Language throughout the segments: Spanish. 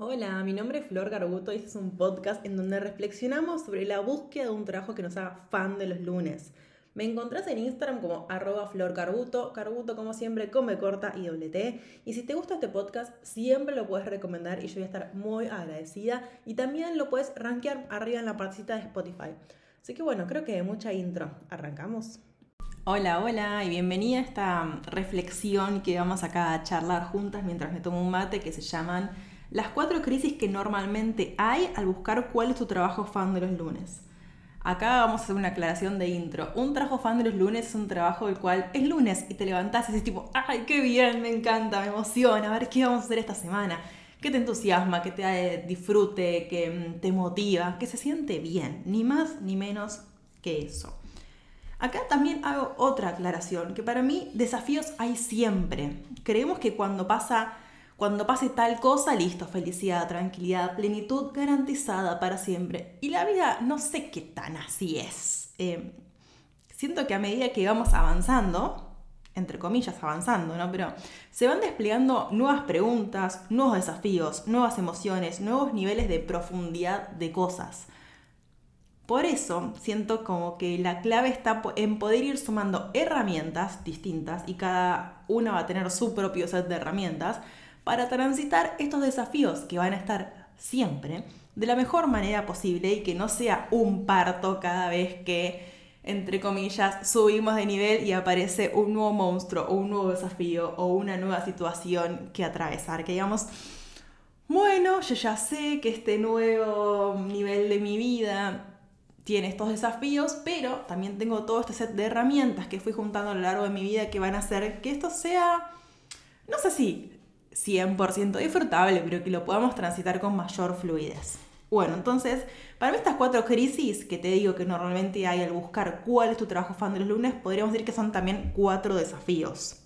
Hola, mi nombre es Flor Garbuto y este es un podcast en donde reflexionamos sobre la búsqueda de un trabajo que nos haga fan de los lunes. Me encontrás en Instagram como arroba Flor Carbuto, Carbuto como siempre come corta y doble T. Y si te gusta este podcast, siempre lo puedes recomendar y yo voy a estar muy agradecida. Y también lo puedes rankear arriba en la partecita de Spotify. Así que bueno, creo que mucha intro. ¿Arrancamos? Hola, hola y bienvenida a esta reflexión que vamos acá a charlar juntas mientras me tomo un mate que se llaman las cuatro crisis que normalmente hay al buscar cuál es tu trabajo fan de los lunes. Acá vamos a hacer una aclaración de intro. Un trabajo fan de los lunes es un trabajo del cual es lunes y te levantás y dices tipo, ay, qué bien, me encanta, me emociona, a ver qué vamos a hacer esta semana. Que te entusiasma, que te disfrute, que mm, te motiva, que se siente bien, ni más ni menos que eso. Acá también hago otra aclaración, que para mí desafíos hay siempre. Creemos que cuando pasa cuando pase tal cosa, listo, felicidad, tranquilidad, plenitud garantizada para siempre. Y la vida no sé qué tan así es. Eh, siento que a medida que vamos avanzando, entre comillas avanzando, ¿no? Pero se van desplegando nuevas preguntas, nuevos desafíos, nuevas emociones, nuevos niveles de profundidad de cosas. Por eso siento como que la clave está en poder ir sumando herramientas distintas y cada una va a tener su propio set de herramientas para transitar estos desafíos que van a estar siempre de la mejor manera posible y que no sea un parto cada vez que, entre comillas, subimos de nivel y aparece un nuevo monstruo o un nuevo desafío o una nueva situación que atravesar. Que digamos, bueno, yo ya sé que este nuevo nivel de mi vida tiene estos desafíos, pero también tengo todo este set de herramientas que fui juntando a lo largo de mi vida que van a hacer que esto sea, no sé si 100% disfrutable, pero que lo podamos transitar con mayor fluidez. Bueno, entonces, para mí estas cuatro crisis que te digo que normalmente hay al buscar cuál es tu trabajo fan de los lunes, podríamos decir que son también cuatro desafíos.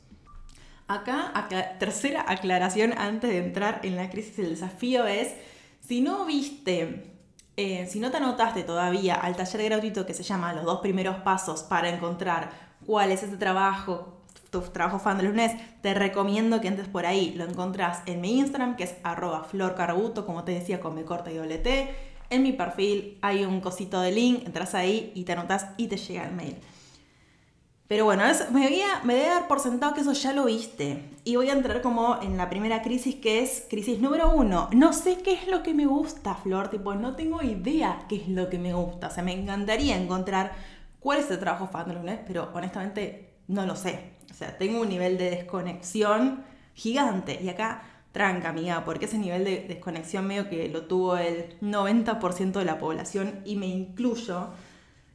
Acá, tercera aclaración antes de entrar en la crisis del desafío es, si no viste, eh, si no te anotaste todavía al taller gratuito que se llama Los dos primeros pasos para encontrar cuál es ese trabajo tu trabajo fan de lunes, te recomiendo que entres por ahí. Lo encontrás en mi Instagram, que es arroba florcarbuto, como te decía, con mi corta y doble T. En mi perfil hay un cosito de link, entras ahí y te anotas y te llega el mail. Pero bueno, me, voy a, dar por sentado que eso ya lo viste. Y voy a entrar como en la primera crisis, que es crisis número uno. No sé qué es lo que me gusta, Flor. Tipo, no tengo idea qué es lo que me gusta. O sea, me encantaría encontrar cuál es el trabajo fan de lunes, pero honestamente no lo sé. O sea, tengo un nivel de desconexión gigante. Y acá, tranca, amiga, porque ese nivel de desconexión medio que lo tuvo el 90% de la población y me incluyo.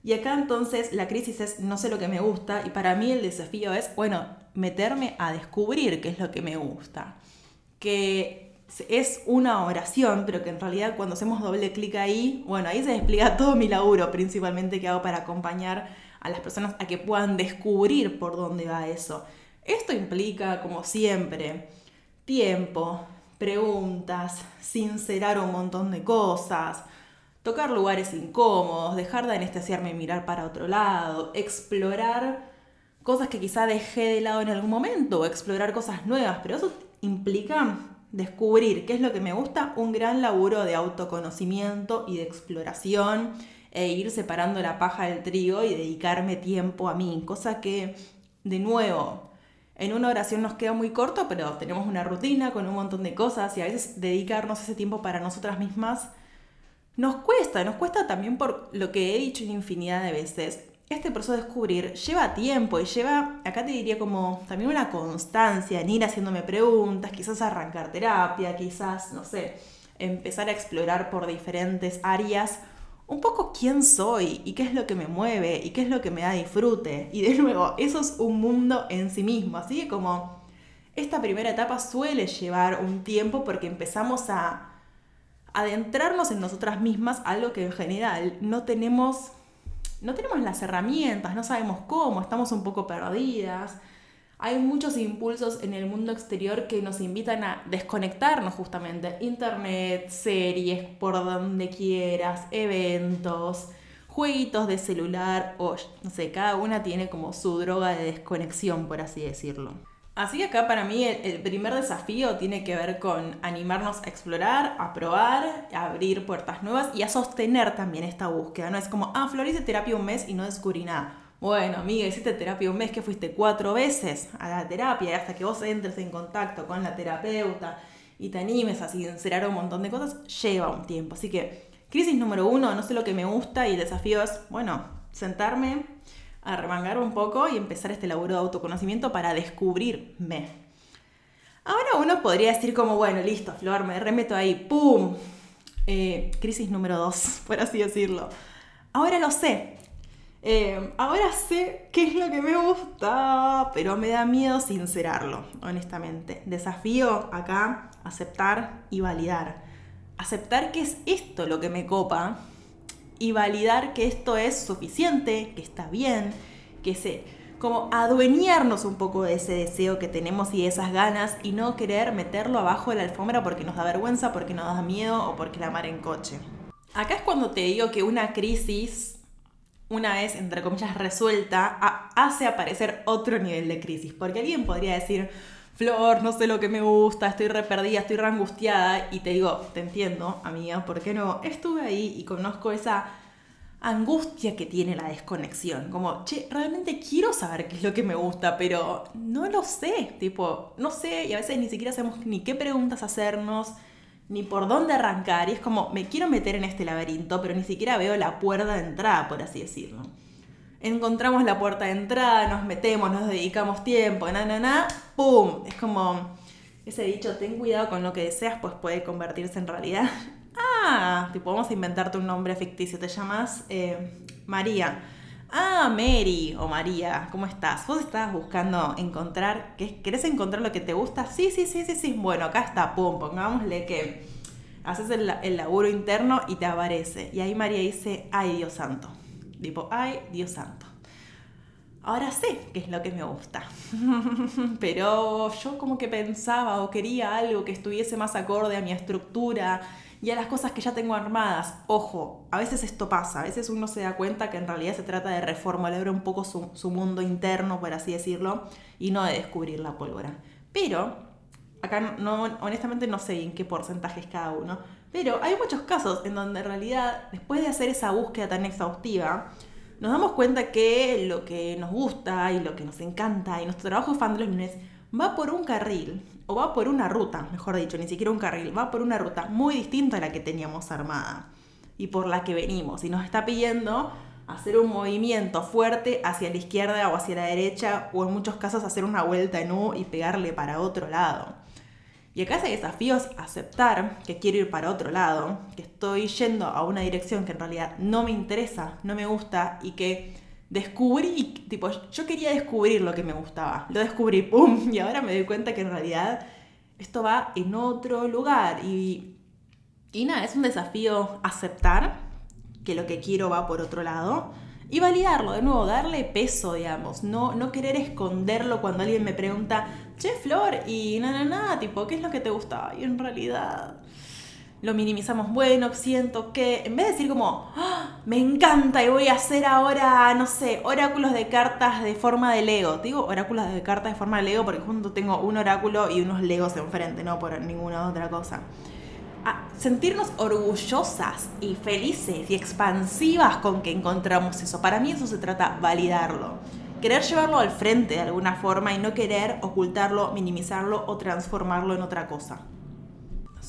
Y acá entonces la crisis es no sé lo que me gusta y para mí el desafío es, bueno, meterme a descubrir qué es lo que me gusta. Que es una oración, pero que en realidad cuando hacemos doble clic ahí, bueno, ahí se despliega todo mi laburo principalmente que hago para acompañar a las personas a que puedan descubrir por dónde va eso. Esto implica, como siempre, tiempo, preguntas, sincerar un montón de cosas, tocar lugares incómodos, dejar de anestesiarme y mirar para otro lado, explorar cosas que quizá dejé de lado en algún momento, o explorar cosas nuevas, pero eso implica descubrir qué es lo que me gusta, un gran laburo de autoconocimiento y de exploración e ir separando la paja del trigo y dedicarme tiempo a mí, cosa que, de nuevo, en una oración nos queda muy corto, pero tenemos una rutina con un montón de cosas y a veces dedicarnos ese tiempo para nosotras mismas nos cuesta, nos cuesta también por lo que he dicho infinidad de veces. Este proceso de descubrir lleva tiempo y lleva, acá te diría como también una constancia en ir haciéndome preguntas, quizás arrancar terapia, quizás, no sé, empezar a explorar por diferentes áreas un poco quién soy y qué es lo que me mueve y qué es lo que me da disfrute. Y de nuevo, eso es un mundo en sí mismo. Así que como esta primera etapa suele llevar un tiempo porque empezamos a adentrarnos en nosotras mismas, algo que en general no tenemos, no tenemos las herramientas, no sabemos cómo, estamos un poco perdidas hay muchos impulsos en el mundo exterior que nos invitan a desconectarnos justamente. Internet, series, por donde quieras, eventos, jueguitos de celular o no sé, cada una tiene como su droga de desconexión, por así decirlo. Así que acá para mí el, primer desafío tiene que ver con animarnos a explorar, a probar, a abrir puertas nuevas y a sostener también esta búsqueda. No es como, ah, Flor hice terapia un mes y no descubrí nada. Bueno, amiga, hiciste terapia un mes que fuiste cuatro veces a la terapia y hasta que vos entres en contacto con la terapeuta y te animes a sincerar un montón de cosas, lleva un tiempo. Así que, crisis número uno, no sé lo que me gusta y el desafío es, bueno, sentarme, a remangar un poco y empezar este laburo de autoconocimiento para descubrirme. Ahora uno podría decir como, bueno, listo, Flor, me remeto ahí, ¡pum! Eh, crisis número dos, por así decirlo. Ahora lo sé. Eh, ahora sé qué es lo que me gusta, pero me da miedo sincerarlo, honestamente. Desafío acá, aceptar y validar. Aceptar que es esto lo que me copa y validar que esto es suficiente, que está bien, que se como adueñarnos un poco de ese deseo que tenemos y de esas ganas y no querer meterlo abajo de la alfombra porque nos da vergüenza, porque nos da miedo o porque la mar en coche. Acá es cuando te digo que una crisis, una vez entre comillas resuelta, hace aparecer otro nivel de crisis, porque alguien podría decir, Flor, no sé lo que me gusta, estoy re perdida, estoy re angustiada. Y te digo, te entiendo, amiga, ¿por qué no? Estuve ahí y conozco esa angustia que tiene la desconexión. Como, che, realmente quiero saber qué es lo que me gusta, pero no lo sé. Tipo, no sé y a veces ni siquiera sabemos ni qué preguntas hacernos, ni por dónde arrancar. Y es como, me quiero meter en este laberinto, pero ni siquiera veo la puerta de entrada, por así decirlo. Encontramos la puerta de entrada, nos metemos, nos dedicamos tiempo, na, na, na, ¡pum! Es como ese dicho, ten cuidado con lo que deseas, pues puede convertirse en realidad. Ah, tipo, vamos a inventarte un nombre ficticio. Te llamas eh, María. Ah, Mary o María, ¿cómo estás? ¿Vos estabas buscando encontrar, ¿qué, ¿querés encontrar lo que te gusta? Sí, sí, sí, sí, sí. Bueno, acá está, pum, pongámosle que haces el, el laburo interno y te aparece. Y ahí María dice, ay Dios santo. Tipo, ay Dios santo. Ahora sé qué es lo que me gusta. Pero yo como que pensaba o quería algo que estuviese más acorde a mi estructura y a las cosas que ya tengo armadas. Ojo, a veces esto pasa, a veces uno se da cuenta que en realidad se trata de reformular un poco su, mundo interno, por así decirlo, y no de descubrir la pólvora. Pero, acá no, honestamente no sé en qué porcentaje es cada uno, pero hay muchos casos en donde en realidad, después de hacer esa búsqueda tan exhaustiva, nos damos cuenta que lo que nos gusta y lo que nos encanta y nuestro trabajo fan de los lunes va por un carril, o va por una ruta, mejor dicho, ni siquiera un carril, va por una ruta muy distinta a la que teníamos armada y por la que venimos. Y nos está pidiendo hacer un movimiento fuerte hacia la izquierda o hacia la derecha, o en muchos casos hacer una vuelta en U y pegarle para otro lado. Y acá ese desafío es aceptar que quiero ir para otro lado, que estoy yendo a una dirección que en realidad no me interesa, no me gusta y que descubrí, tipo, yo quería descubrir lo que me gustaba. Lo descubrí, ¡pum! Y ahora me doy cuenta que en realidad esto va en otro lugar. Y, y nada, es un desafío aceptar que lo que quiero va por otro lado y validarlo, de nuevo, darle peso, digamos, no, no querer esconderlo cuando alguien me pregunta, che, Flor, y nada, nada, tipo, ¿qué es lo que te gusta? Y en realidad lo minimizamos, bueno, siento que, en vez de decir como, ¡Ah! me encanta y voy a hacer ahora, no sé, oráculos de cartas de forma de Lego. Digo oráculos de cartas de forma de Lego porque junto tengo un oráculo y unos Legos enfrente, no por ninguna otra cosa sentirnos orgullosas y felices y expansivas con que encontramos eso. Para mí eso se trata validarlo. Querer llevarlo al frente de alguna forma y no querer ocultarlo, minimizarlo o transformarlo en otra cosa.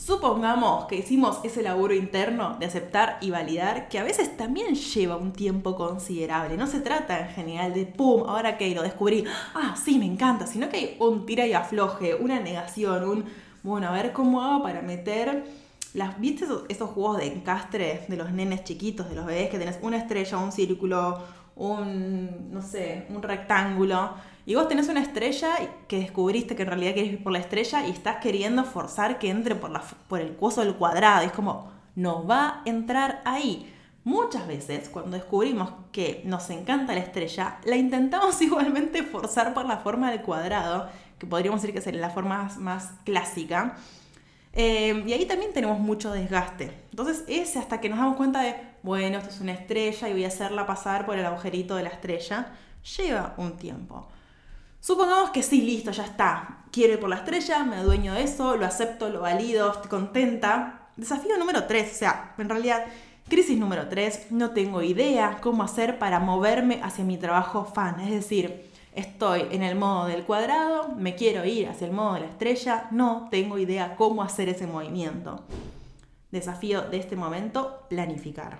Supongamos que hicimos ese laburo interno de aceptar y validar, que a veces también lleva un tiempo considerable. No se trata en general de pum, ahora que lo descubrí, ah, sí, me encanta, sino que hay un tira y afloje, una negación, un, bueno, a ver cómo hago para meter las, ¿Viste esos, juegos de encastre de los nenes chiquitos, de los bebés, que tenés una estrella, un círculo, un, no sé, un rectángulo? Y vos tenés una estrella que descubriste que en realidad querés ir por la estrella y estás queriendo forzar que entre por, el coso del cuadrado. es como, no va a entrar ahí. Muchas veces, cuando descubrimos que nos encanta la estrella, la intentamos igualmente forzar por la forma del cuadrado, que podríamos decir que sería la forma más clásica. Eh, y ahí también tenemos mucho desgaste. Entonces, ese hasta que nos damos cuenta de, bueno, esto es una estrella y voy a hacerla pasar por el agujerito de la estrella, lleva un tiempo. Supongamos que sí, listo, ya está. Quiero ir por la estrella, me adueño de eso, lo acepto, lo valido, estoy contenta. Desafío número 3, o sea, en realidad, crisis número 3, no tengo idea cómo hacer para moverme hacia mi trabajo fan. Es decir, estoy en el modo del cuadrado, me quiero ir hacia el modo de la estrella, no tengo idea cómo hacer ese movimiento. Desafío de este momento, planificar.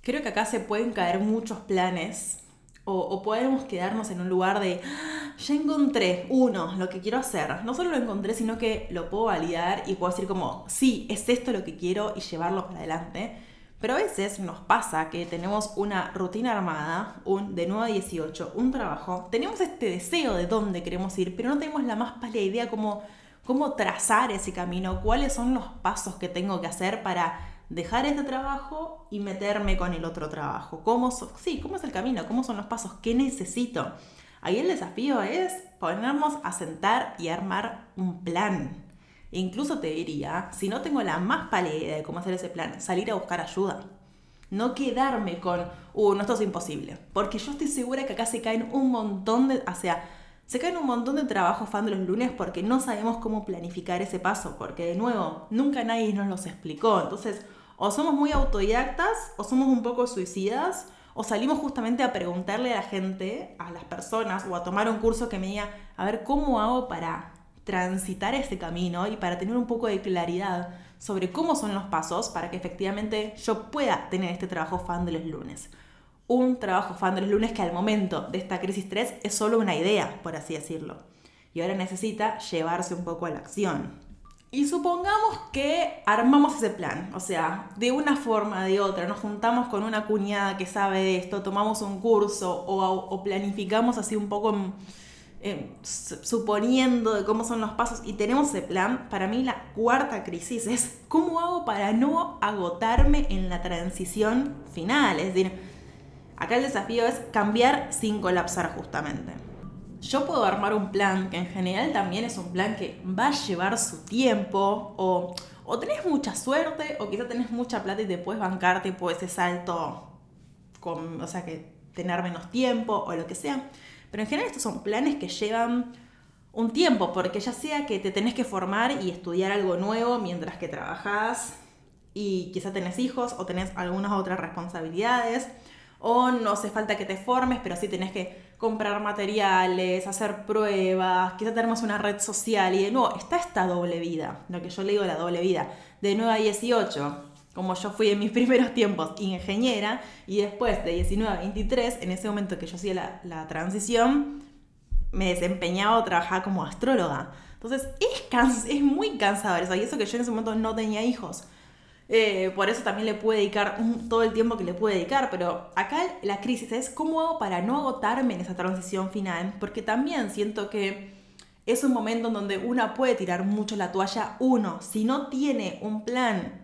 Creo que acá se pueden caer muchos planes o, podemos quedarnos en un lugar de, ah, ya encontré, uno, lo que quiero hacer. No solo lo encontré, sino que lo puedo validar y puedo decir como, sí, es esto lo que quiero y llevarlo para adelante. Pero a veces nos pasa que tenemos una rutina armada, un de 9 a 18, un trabajo, tenemos este deseo de dónde queremos ir, pero no tenemos la más pálida idea cómo, cómo trazar ese camino, cuáles son los pasos que tengo que hacer para dejar este trabajo y meterme con el otro trabajo. ¿Cómo, sí, ¿Cómo es el camino? ¿Cómo son los pasos? ¿Qué necesito? Ahí el desafío es ponernos a sentar y armar un plan. E incluso te diría, si no tengo la más pálida idea de cómo hacer ese plan, salir a buscar ayuda. No quedarme con, uh, no, esto es imposible. Porque yo estoy segura que acá se caen un montón de, o sea, se caen un montón de trabajos fan de los lunes porque no sabemos cómo planificar ese paso. Porque de nuevo, nunca nadie nos los explicó. Entonces, o somos muy autodidactas, o somos un poco suicidas, o salimos justamente a preguntarle a la gente, a las personas, o a tomar un curso que me diga, a ver, ¿cómo hago para transitar ese camino y para tener un poco de claridad sobre cómo son los pasos para que efectivamente yo pueda tener este trabajo fan de los lunes? Un trabajo fan de los lunes que al momento de esta crisis 3 es solo una idea, por así decirlo. Y ahora necesita llevarse un poco a la acción. Y supongamos que armamos ese plan, o sea, de una forma de otra, nos juntamos con una cuñada que sabe de esto, tomamos un curso o, planificamos así un poco suponiendo de cómo son los pasos y tenemos ese plan, para mí la cuarta crisis es cómo hago para no agotarme en la transición final. Es decir, acá el desafío es cambiar sin colapsar justamente yo puedo armar un plan que en general también es un plan que va a llevar su tiempo o, o tenés mucha suerte o quizá tenés mucha plata y te puedes bancarte por ese salto, con, o sea, que tener menos tiempo o lo que sea. Pero en general estos son planes que llevan un tiempo, porque ya sea que te tenés que formar y estudiar algo nuevo mientras que trabajás y quizá tenés hijos o tenés algunas otras responsabilidades, o no hace falta que te formes, pero sí tenés que comprar materiales, hacer pruebas, quizá tenemos una red social y de nuevo está esta doble vida, lo que yo le digo la doble vida, de 9 a 18, como yo fui en mis primeros tiempos ingeniera y después de 19 a 23, en ese momento que yo hacía la, la transición, me desempeñaba o trabajaba como astróloga. Entonces es, es muy cansador eso, y eso que yo en ese momento no tenía hijos. Eh, por eso también le puede dedicar todo el tiempo que le puede dedicar, pero acá la crisis es cómo hago para no agotarme en esa transición final, porque también siento que es un momento en donde una puede tirar mucho la toalla, uno, si no tiene un plan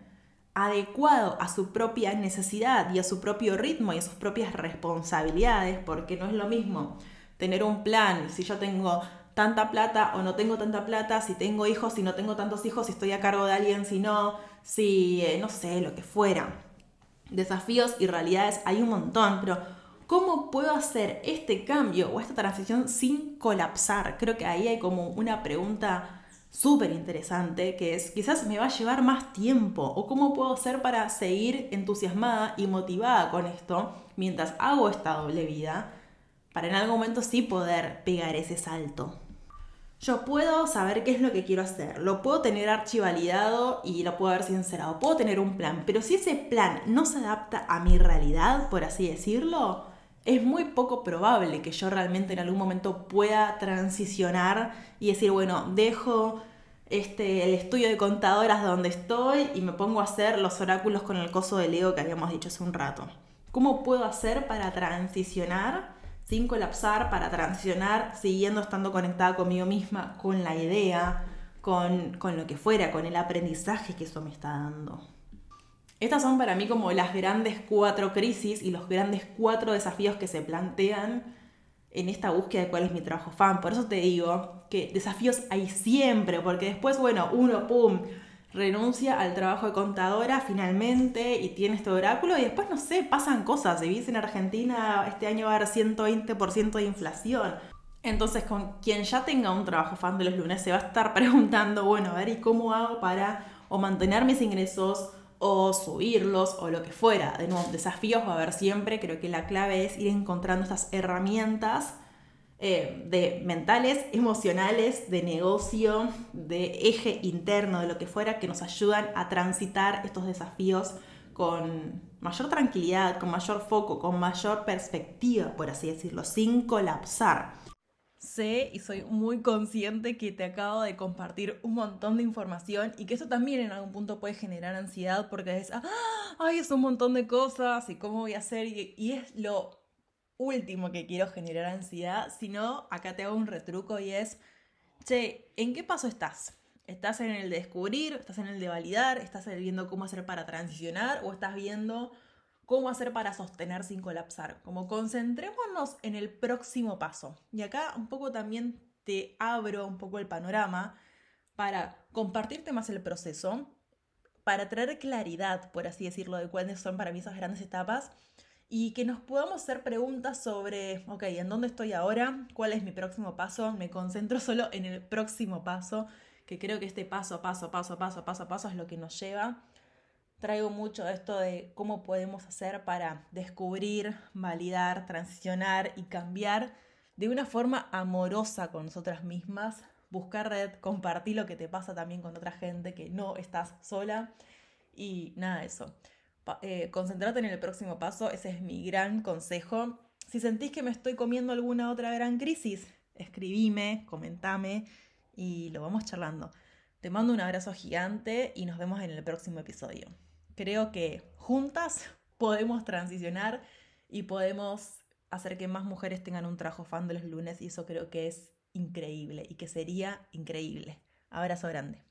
adecuado a su propia necesidad y a su propio ritmo y a sus propias responsabilidades, porque no es lo mismo tener un plan, si yo tengo tanta plata o no tengo tanta plata, si tengo hijos, si no tengo tantos hijos, si estoy a cargo de alguien, si no, si, eh, no sé, lo que fuera. Desafíos y realidades hay un montón, pero ¿cómo puedo hacer este cambio o esta transición sin colapsar? Creo que ahí hay como una pregunta súper interesante que es, quizás me va a llevar más tiempo o cómo puedo hacer para seguir entusiasmada y motivada con esto mientras hago esta doble vida, para en algún momento sí poder pegar ese salto. Yo puedo saber qué es lo que quiero hacer, lo puedo tener archivalidado y lo puedo haber sincerado, puedo tener un plan, pero si ese plan no se adapta a mi realidad, por así decirlo, es muy poco probable que yo realmente en algún momento pueda transicionar y decir, bueno, dejo este, el estudio de contadoras donde estoy y me pongo a hacer los oráculos con el coso de Lego que habíamos dicho hace un rato. ¿Cómo puedo hacer para transicionar? Sin colapsar, para transicionar, siguiendo estando conectada conmigo misma, con la idea, con, con lo que fuera, con el aprendizaje que eso me está dando. Estas son para mí como las grandes cuatro crisis y los grandes cuatro desafíos que se plantean en esta búsqueda de cuál es mi trabajo fan. Por eso te digo que desafíos hay siempre, porque después, bueno, uno, pum, renuncia al trabajo de contadora finalmente y tiene este oráculo y después, no sé, pasan cosas. Si vivís en Argentina, este año va a haber 120% de inflación. Entonces, con quien ya tenga un trabajo fan de los lunes se va a estar preguntando, bueno, a ver, ¿y cómo hago para o mantener mis ingresos o subirlos o lo que fuera? De nuevo, desafíos va a haber siempre. Creo que la clave es ir encontrando estas herramientas eh, de mentales, emocionales, de negocio, de eje interno, de lo que fuera, que nos ayudan a transitar estos desafíos con mayor tranquilidad, con mayor foco, con mayor perspectiva, por así decirlo, sin colapsar. Sé y soy muy consciente que te acabo de compartir un montón de información y que eso también en algún punto puede generar ansiedad porque es, ah, ay, es un montón de cosas y cómo voy a hacer y, es lo último que quiero generar ansiedad, sino acá te hago un retruco y es, che, ¿en qué paso estás? ¿Estás en el de descubrir? ¿Estás en el de validar? ¿Estás viendo cómo hacer para transicionar? ¿O estás viendo cómo hacer para sostener sin colapsar. Como concentrémonos en el próximo paso. Y acá un poco también te abro un poco el panorama para compartirte más el proceso, para traer claridad, por así decirlo, de cuáles son para mí esas grandes etapas y que nos podamos hacer preguntas sobre, ok, ¿en dónde estoy ahora? ¿Cuál es mi próximo paso? Me concentro solo en el próximo paso, que creo que este paso paso, paso paso, paso paso es lo que nos lleva traigo mucho esto de cómo podemos hacer para descubrir, validar, transicionar y cambiar de una forma amorosa con nosotras mismas, buscar red, compartir lo que te pasa también con otra gente, que no estás sola y nada de eso. Eh, concentrate en el próximo paso, ese es mi gran consejo. Si sentís que me estoy comiendo alguna otra gran crisis, escribime, comentame y lo vamos charlando. Te mando un abrazo gigante y nos vemos en el próximo episodio creo que juntas podemos transicionar y podemos hacer que más mujeres tengan un trabajo fan de los lunes y eso creo que es increíble y que sería increíble. Abrazo grande.